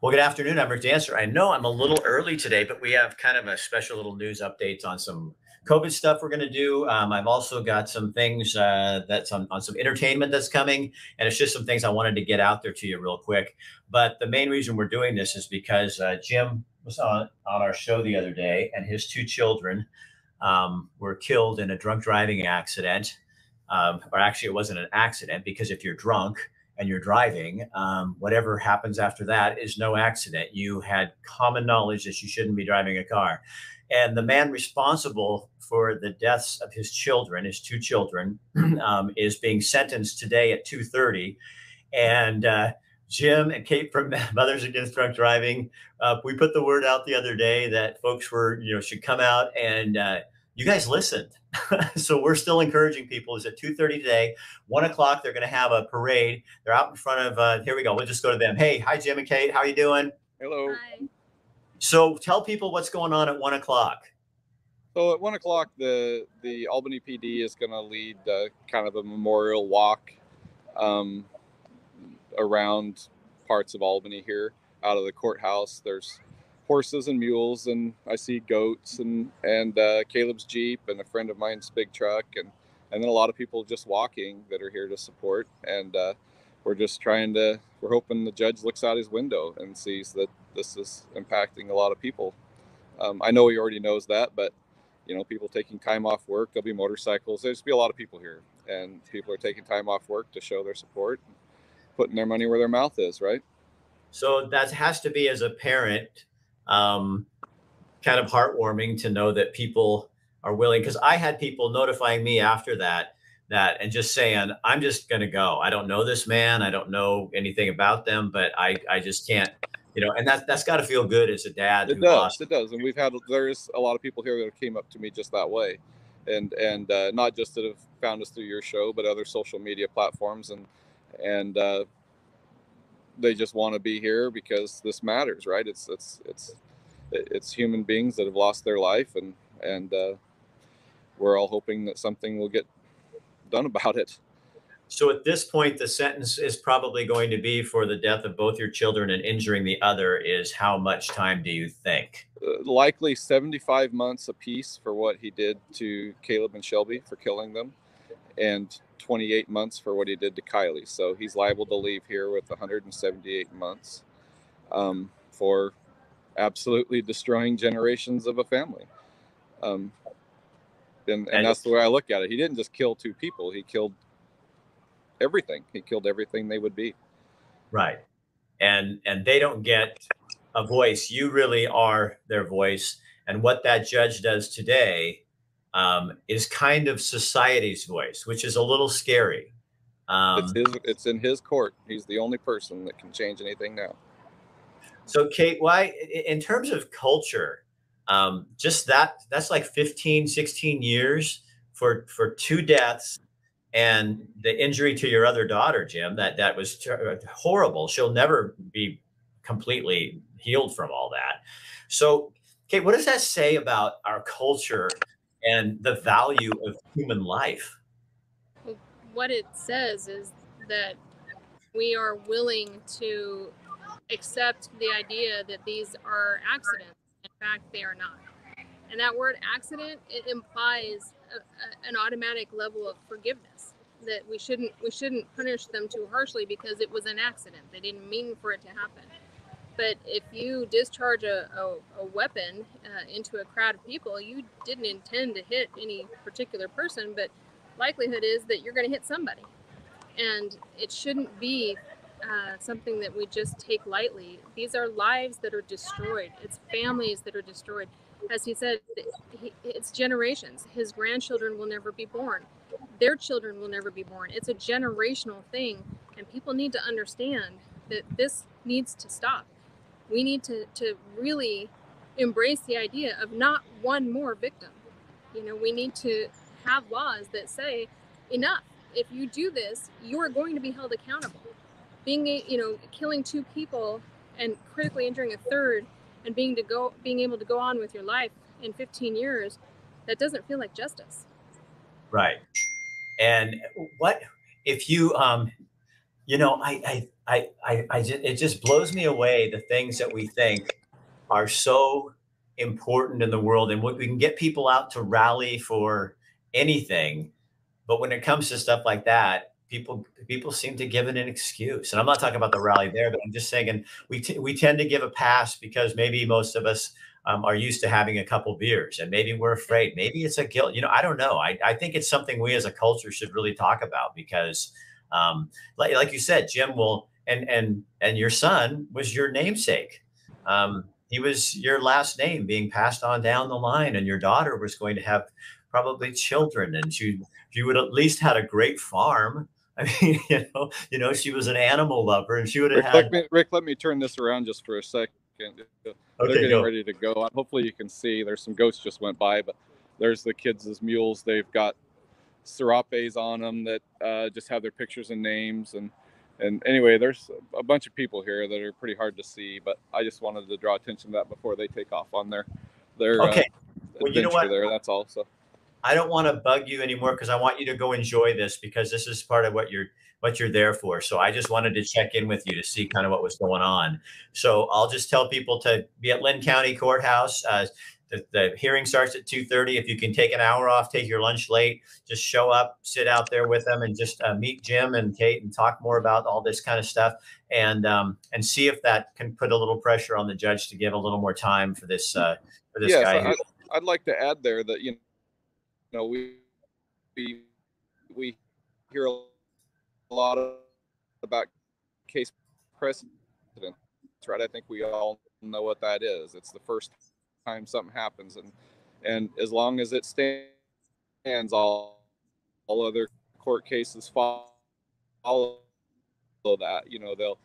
Well, good afternoon. I'm Rick Dancer. I know I'm a little early today, but we have kind of a special little news update on some COVID stuff we're going to do. Um, I've also got some things uh, that's on, on some entertainment that's coming, and it's just some things I wanted to get out there to you real quick. But the main reason we're doing this is because uh, Jim was on on our show the other day, and his two children um, were killed in a drunk driving accident. Um, or actually, it wasn't an accident because if you're drunk, and you're driving, um, whatever happens after that is no accident. You had common knowledge that you shouldn't be driving a car. And the man responsible for the deaths of his children, his two children, um, is being sentenced today at 2:30. And uh, Jim and Kate from Mothers Against Drunk Driving, uh, we put the word out the other day that folks were, you know, should come out and uh, you guys listened. so we're still encouraging people. Is at 2.30 today, 1 o'clock, they're going to have a parade. They're out in front of, uh, here we go. We'll just go to them. Hey, hi, Jim and Kate. How are you doing? Hello. Hi. So tell people what's going on at 1 o'clock. So at 1 o'clock, the, the Albany PD is going to lead uh, kind of a memorial walk um, around parts of Albany here out of the courthouse. There's horses and mules, and I see goats and and uh, Caleb's Jeep and a friend of mine's big truck, and and then a lot of people just walking that are here to support. And uh, we're just trying to. We're hoping the judge looks out his window and sees that this is impacting a lot of people. Um, I know he already knows that, but you know, people taking time off work. There'll be motorcycles. There's be a lot of people here, and people are taking time off work to show their support, putting their money where their mouth is. Right. So that has to be as a parent um, kind of heartwarming to know that people are willing. Because I had people notifying me after that that and just saying i'm just going to go i don't know this man i don't know anything about them but i i just can't you know and that, that's got to feel good as a dad it does lost. it does and we've had there's a lot of people here that came up to me just that way and and uh, not just that have found us through your show but other social media platforms and and uh, they just want to be here because this matters, right? It's it's it's it's human beings that have lost their life, and and uh, we're all hoping that something will get done about it. So at this point, the sentence is probably going to be for the death of both your children and injuring the other. Is how much time do you think? Uh, likely 75 months apiece for what he did to Caleb and Shelby for killing them, and 28 months for what he did to Kylie. So he's liable to leave here with 178 months um, for absolutely destroying generations of a family. Um, and, and that's the way I look at it. He didn't just kill two people; he killed everything. He killed everything they would be. Right, and and they don't get a voice. You really are their voice. And what that judge does today um, is kind of society's voice, which is a little scary. Um, it's, his, it's in his court. He's the only person that can change anything now. So, Kate, why, in terms of culture, um, just that, that's like 15, 16 years for, for two deaths and the injury to your other daughter, Jim, that, that was horrible. She'll never be completely healed from all that. So, Kate, what does that say about our culture and the value of human life. What it says is that we are willing to accept the idea that these are accidents. In fact, they are not. And that word accident it implies a, a, an automatic level of forgiveness that we shouldn't we shouldn't punish them too harshly because it was an accident. They didn't mean for it to happen. But if you discharge a, a, a weapon uh, into a crowd of people, you didn't intend to hit any particular person, but likelihood is that you're going to hit somebody. And it shouldn't be uh, something that we just take lightly. These are lives that are destroyed, it's families that are destroyed. As he said, it's generations. His grandchildren will never be born, their children will never be born. It's a generational thing, and people need to understand that this needs to stop we need to, to really embrace the idea of not one more victim. You know, we need to have laws that say, enough. If you do this, you are going to be held accountable. Being, you know, killing two people and critically injuring a third, and being to go, being able to go on with your life in 15 years, that doesn't feel like justice. Right. And what if you, um, you know, I, I I, I, I just, it just blows me away the things that we think are so important in the world and we can get people out to rally for anything but when it comes to stuff like that people people seem to give it an excuse and i'm not talking about the rally there but i'm just saying we, t- we tend to give a pass because maybe most of us um, are used to having a couple beers and maybe we're afraid maybe it's a guilt you know i don't know i, I think it's something we as a culture should really talk about because um, like, like you said jim will and and and your son was your namesake. Um, he was your last name being passed on down the line and your daughter was going to have probably children and she she would at least had a great farm. I mean you know you know she was an animal lover and she would have rick, had let me, rick let me turn this around just for a second. They're Okay, getting go. ready to go. Hopefully you can see there's some ghosts just went by but there's the kids' as mules. They've got serapes on them that uh, just have their pictures and names and and anyway there's a bunch of people here that are pretty hard to see but i just wanted to draw attention to that before they take off on their their okay uh, Well, you know what? there that's all so I don't want to bug you anymore because I want you to go enjoy this because this is part of what you're what you're there for. So I just wanted to check in with you to see kind of what was going on. So I'll just tell people to be at Linn County Courthouse. Uh, the, the hearing starts at 2.30 if you can take an hour off take your lunch late just show up sit out there with them and just uh, meet jim and kate and talk more about all this kind of stuff and um, and see if that can put a little pressure on the judge to give a little more time for this uh, for this yes, guy I, who- I'd like to add there that you know we we we hear a lot of, about case precedent, right? I think we all know what that is. It's the first time something happens, and and as long as it stands, all all other court cases follow follow that. You know, they'll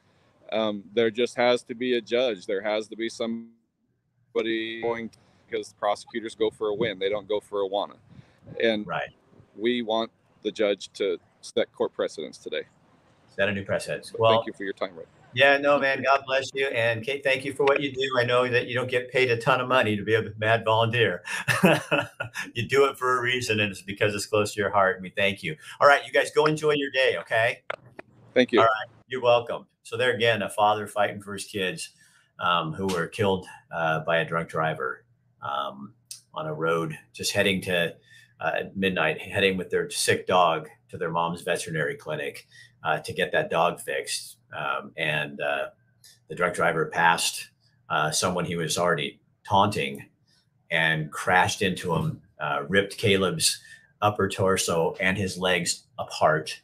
um, there just has to be a judge. There has to be somebody going because prosecutors go for a win. They don't go for a wanna. And right we want the judge to set court precedents today. set a new precedent So well thank you for your time, Rick. Yeah, no, man. God bless you, and Kate, thank you for what you do. I know that you don't get paid a ton of money to be a mad volunteer. you do it for a reason, and it's because it's close to your heart. And we thank you. All right, you guys go enjoy your day. Okay, Thank you. All you're welcome. So there again, a father fighting for his kids um, who were killed uh, by a drunk driver um, on a road, just heading to uh, midnight, heading with their sick dog to their mom's veterinary clinic uh, to get that dog fixed. Um, and uh, the drunk driver passed uh, someone he was already taunting and crashed into him, uh, ripped Caleb's upper torso and his legs apart,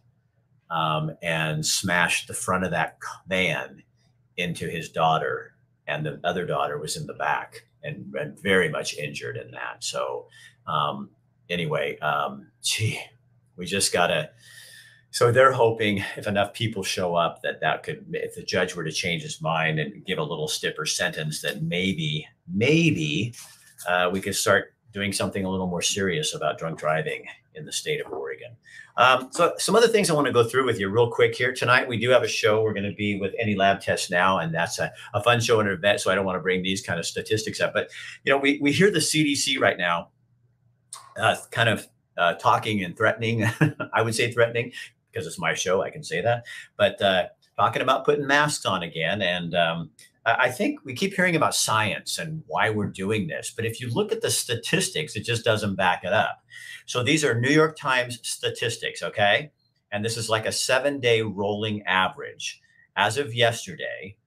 um, and smashed the front of that van into his daughter. And the other daughter was in the back and, and very much injured in that. So, um, anyway, um, gee, we just got to so they're hoping if enough people show up that that could if the judge were to change his mind and give a little stiffer sentence that maybe maybe uh, we could start doing something a little more serious about drunk driving in the state of oregon. Um, so some other things i want to go through with you real quick here. Tonight we do have a show. We're going to be with any lab test now and that's a, a fun show and an event so i don't want to bring these kind of statistics up. But you know we, we hear the cdc right now uh, kind of uh, talking and threatening i would say threatening because it's my show, I can say that. But uh, talking about putting masks on again, and um, I think we keep hearing about science and why we're doing this. But if you look at the statistics, it just doesn't back it up. So these are New York Times statistics, okay? And this is like a seven-day rolling average. As of yesterday,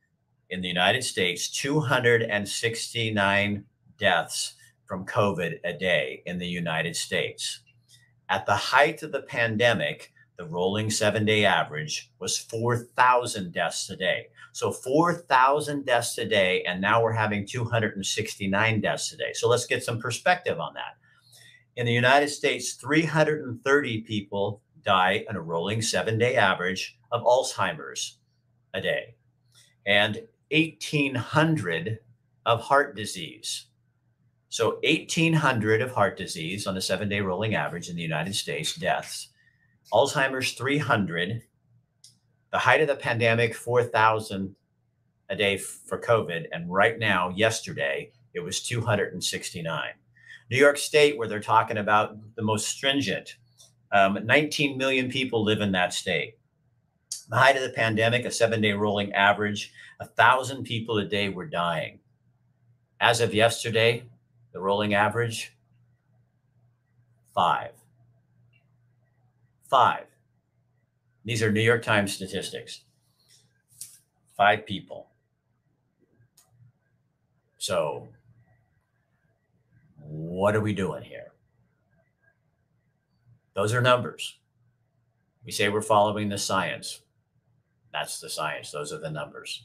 in the United States, 269 deaths from COVID a day in the United States. At the height of the pandemic, the rolling seven day average was 4,000 deaths a day. So 4,000 deaths a day, and now we're having 269 deaths a day. So let's get some perspective on that. In the United States, 330 people die on a rolling seven day average of Alzheimer's a day, and 1,800 of heart disease. So 1,800 of heart disease on a seven day rolling average in the United States, deaths. Alzheimer's 300, the height of the pandemic 4,000 a day for COVID, and right now, yesterday, it was 269. New York State, where they're talking about the most stringent, um, 19 million people live in that state. The height of the pandemic, a seven day rolling average, a thousand people a day were dying. As of yesterday, the rolling average, five. Five. These are New York Times statistics. Five people. So, what are we doing here? Those are numbers. We say we're following the science. That's the science. Those are the numbers.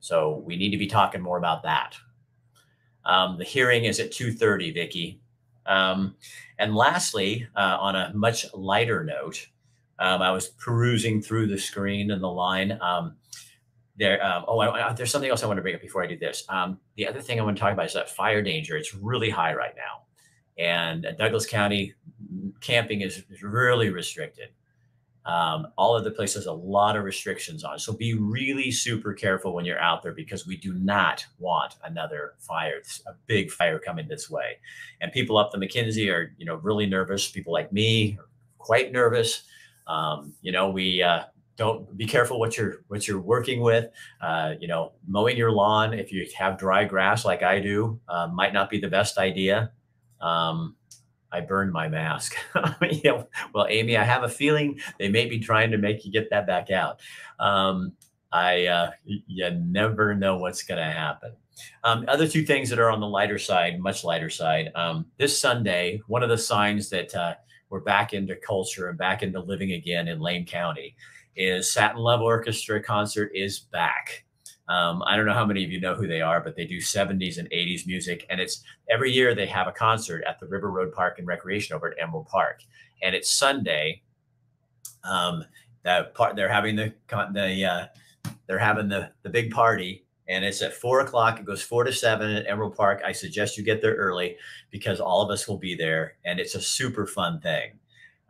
So we need to be talking more about that. Um, the hearing is at 2.30, Vicki. Um, and lastly, uh, on a much lighter note, um, I was perusing through the screen and the line. Um, there, um, oh, I, I, there's something else I want to bring up before I do this. Um, the other thing I want to talk about is that fire danger. It's really high right now, and Douglas County camping is, is really restricted. Um, all of the places a lot of restrictions on. So be really super careful when you're out there because we do not want another fire, it's a big fire coming this way. And people up the McKenzie are, you know, really nervous. People like me are quite nervous. Um, you know, we uh, don't be careful what you're what you're working with. Uh, you know, mowing your lawn if you have dry grass like I do uh, might not be the best idea. Um, I burned my mask. you know, well, Amy, I have a feeling they may be trying to make you get that back out. Um, I, uh, you never know what's going to happen. Um, other two things that are on the lighter side, much lighter side. Um, this Sunday, one of the signs that uh, we're back into culture and back into living again in Lane County is Satin Love Orchestra concert is back. Um, I don't know how many of you know who they are, but they do 70s and 80s music. And it's every year they have a concert at the River Road Park and Recreation over at Emerald Park. And it's Sunday. Um, that part they're having the the uh, they're having the the big party and it's at four o'clock. It goes four to seven at Emerald Park. I suggest you get there early because all of us will be there, and it's a super fun thing.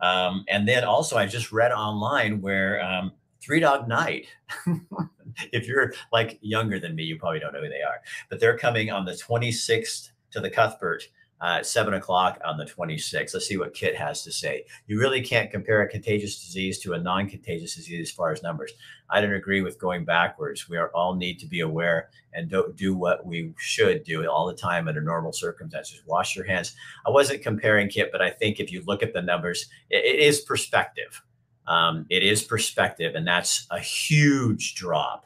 Um, and then also, I just read online where um, Three Dog Night if you're like younger than me, you probably don't know who they are, but they're coming on the 26th to the Cuthbert uh, at seven o'clock on the 26th. Let's see what Kit has to say. You really can't compare a contagious disease to a non contagious disease as far as numbers. I don't agree with going backwards. We all need to be aware and don't do what we should do all the time under normal circumstances. Wash your hands. I wasn't comparing Kit, but I think if you look at the numbers, it, it is perspective um, it is perspective, and that's a huge drop.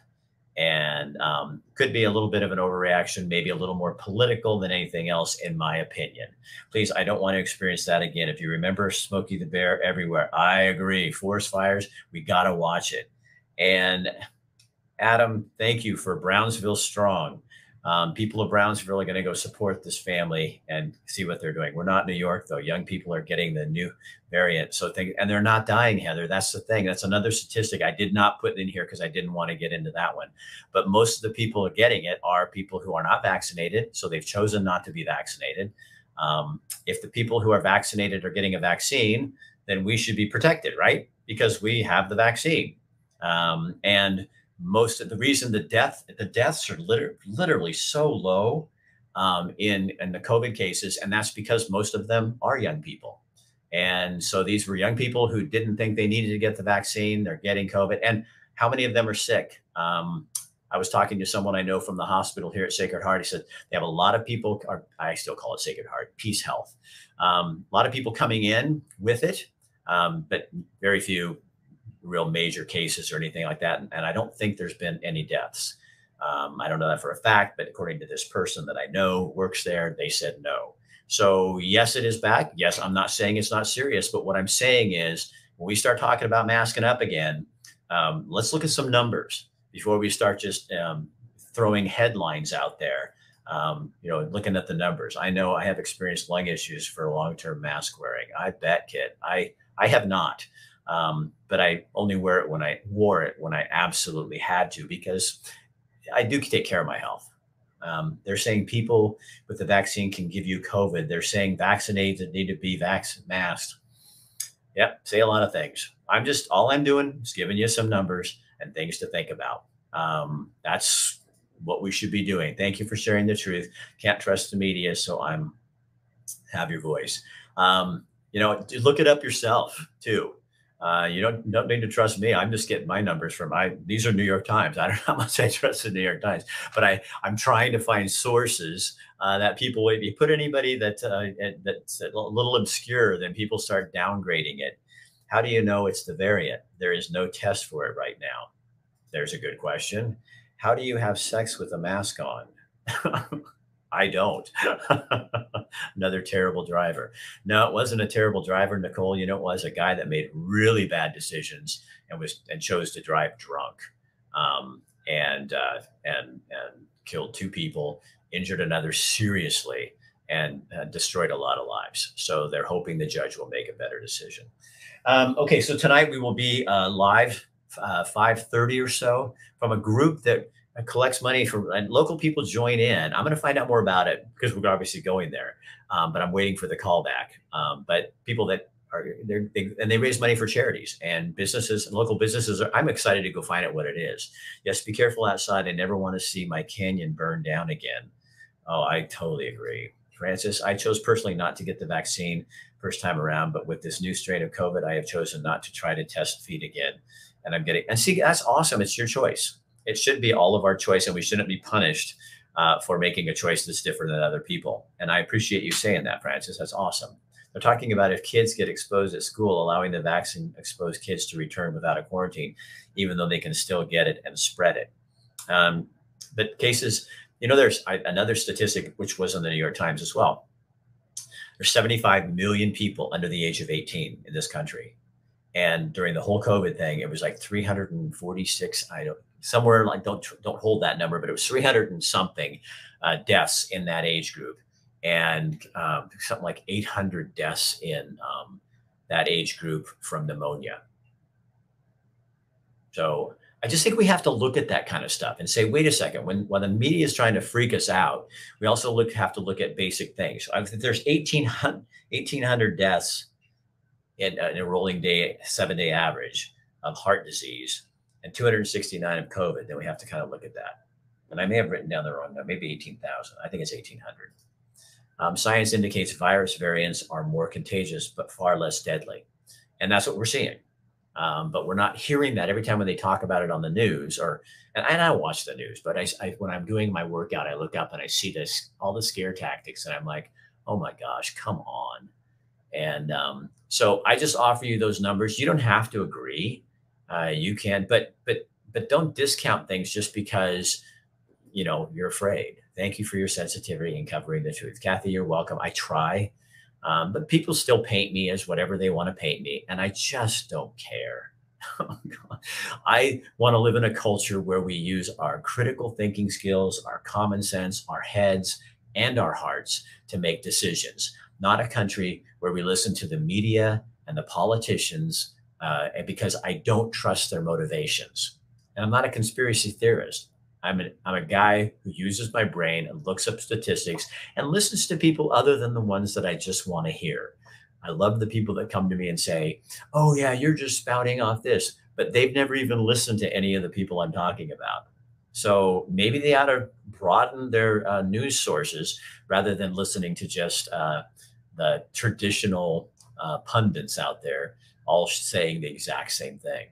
And um, could be a little bit of an overreaction, maybe a little more political than anything else, in my opinion. Please, I don't want to experience that again. If you remember Smokey the Bear everywhere, I agree. Forest fires, we got to watch it. And Adam, thank you for Brownsville Strong. Um, people of Brownsville are going to go support this family and see what they're doing. We're not New York, though. Young people are getting the new variant. So, think, and they're not dying, Heather. That's the thing. That's another statistic I did not put in here because I didn't want to get into that one. But most of the people are getting it are people who are not vaccinated. So, they've chosen not to be vaccinated. Um, if the people who are vaccinated are getting a vaccine, then we should be protected, right? Because we have the vaccine. Um, and most of the reason the death the deaths are liter- literally so low um, in in the COVID cases, and that's because most of them are young people. And so these were young people who didn't think they needed to get the vaccine. They're getting COVID, and how many of them are sick? Um, I was talking to someone I know from the hospital here at Sacred Heart. He said they have a lot of people, or I still call it Sacred Heart, Peace Health. Um, a lot of people coming in with it, um, but very few real major cases or anything like that. And, and I don't think there's been any deaths. Um, I don't know that for a fact, but according to this person that I know works there, they said no. So, yes, it is back. Yes, I'm not saying it's not serious, but what I'm saying is when we start talking about masking up again, um, let's look at some numbers before we start just um, throwing headlines out there. Um, you know, looking at the numbers. I know I have experienced lung issues for long-term mask wearing. I bet, kid. I I have not. Um, but I only wear it when I wore it when I absolutely had to because I do take care of my health. Um, they're saying people with the vaccine can give you COVID. They're saying vaccinated need to be vac- masked. Yep, say a lot of things. I'm just all I'm doing is giving you some numbers and things to think about. Um, that's what we should be doing. Thank you for sharing the truth. Can't trust the media, so I'm have your voice. Um, you know, look it up yourself too. Uh, you don't don't need to trust me. I'm just getting my numbers from I. These are New York Times. I don't know how much I trust the New York Times, but I I'm trying to find sources uh, that people. If you put anybody that uh, that's a little obscure, then people start downgrading it. How do you know it's the variant? There is no test for it right now. There's a good question. How do you have sex with a mask on? I don't. Another terrible driver. No, it wasn't a terrible driver, Nicole. You know, it was a guy that made really bad decisions and was and chose to drive drunk, um, and uh, and and killed two people, injured another seriously, and uh, destroyed a lot of lives. So they're hoping the judge will make a better decision. Um, okay, so tonight we will be uh, live uh, 5:30 or so from a group that collects money for and local people join in. I'm going to find out more about it because we're obviously going there, um, but I'm waiting for the callback. Um, but people that are they and they raise money for charities and businesses and local businesses. Are, I'm excited to go find out what it is. Yes, be careful outside. I never want to see my canyon burn down again. Oh, I totally agree, Francis. I chose personally not to get the vaccine first time around, but with this new strain of COVID, I have chosen not to try to test feed again. And I'm getting and see that's awesome. It's your choice it should be all of our choice and we shouldn't be punished uh, for making a choice that's different than other people. And I appreciate you saying that, Francis. That's awesome. They're talking about if kids get exposed at school, allowing the vaccine exposed kids to return without a quarantine, even though they can still get it and spread it. Um, but cases, you know, there's another statistic which was in the New York Times as well. There's 75 million people under the age of 18 in this country. And during the whole COVID thing, it was like 346, I don't, somewhere like don't don't hold that number, but it was 300 and something uh, deaths in that age group, and um, something like 800 deaths in um, that age group from pneumonia. So I just think we have to look at that kind of stuff and say, wait a second, when when the media is trying to freak us out, we also look have to look at basic things. I think there's 1,800, 1,800 deaths in, uh, in a rolling day, seven day average of heart disease and 269 of COVID, then we have to kind of look at that. And I may have written down the wrong number, maybe 18,000. I think it's 1,800. Um, science indicates virus variants are more contagious, but far less deadly. And that's what we're seeing. Um, but we're not hearing that every time when they talk about it on the news or, and, and I watch the news, but I, I, when I'm doing my workout, I look up and I see this, all the scare tactics and I'm like, oh my gosh, come on. And um, so I just offer you those numbers. You don't have to agree uh, you can, but but but don't discount things just because you know you're afraid. Thank you for your sensitivity and covering the truth, Kathy. You're welcome. I try, um, but people still paint me as whatever they want to paint me, and I just don't care. Oh, I want to live in a culture where we use our critical thinking skills, our common sense, our heads, and our hearts to make decisions, not a country where we listen to the media and the politicians uh, and because I don't trust their motivations. And I'm not a conspiracy theorist. I'm, a guy who uses my brain and looks up statistics and listens to people other than the ones that I just want to hear. I love the people that come to me and say, Oh, yeah, you're just spouting off this, but they've never even listened to any of the people I'm talking about. So maybe they ought to broaden their uh, news sources rather than listening to just uh, the traditional uh, pundits out there all saying the exact same thing.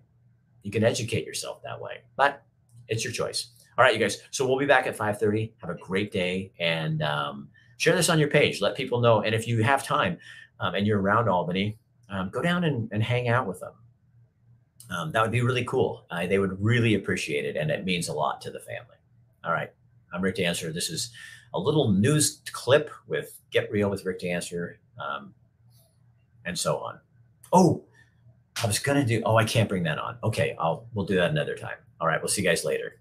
You can educate yourself that way, but it's your choice. All right, you guys. So we'll be back at 5:30. Have a great day and um, share this on your page. Let people know. And if you have time um, and you're around Albany, um, go down and, and, hang out with them. Um, that would be really cool. Uh, they would really appreciate it, and it means a lot to the family. All right, I'm Rick Dancer. This is a little news clip with Get Real with Rick Dancer, um, and so on. Oh, I was gonna do. Oh, I can't bring that on. Okay, I'll we'll do that another time. All right, we'll see you guys later.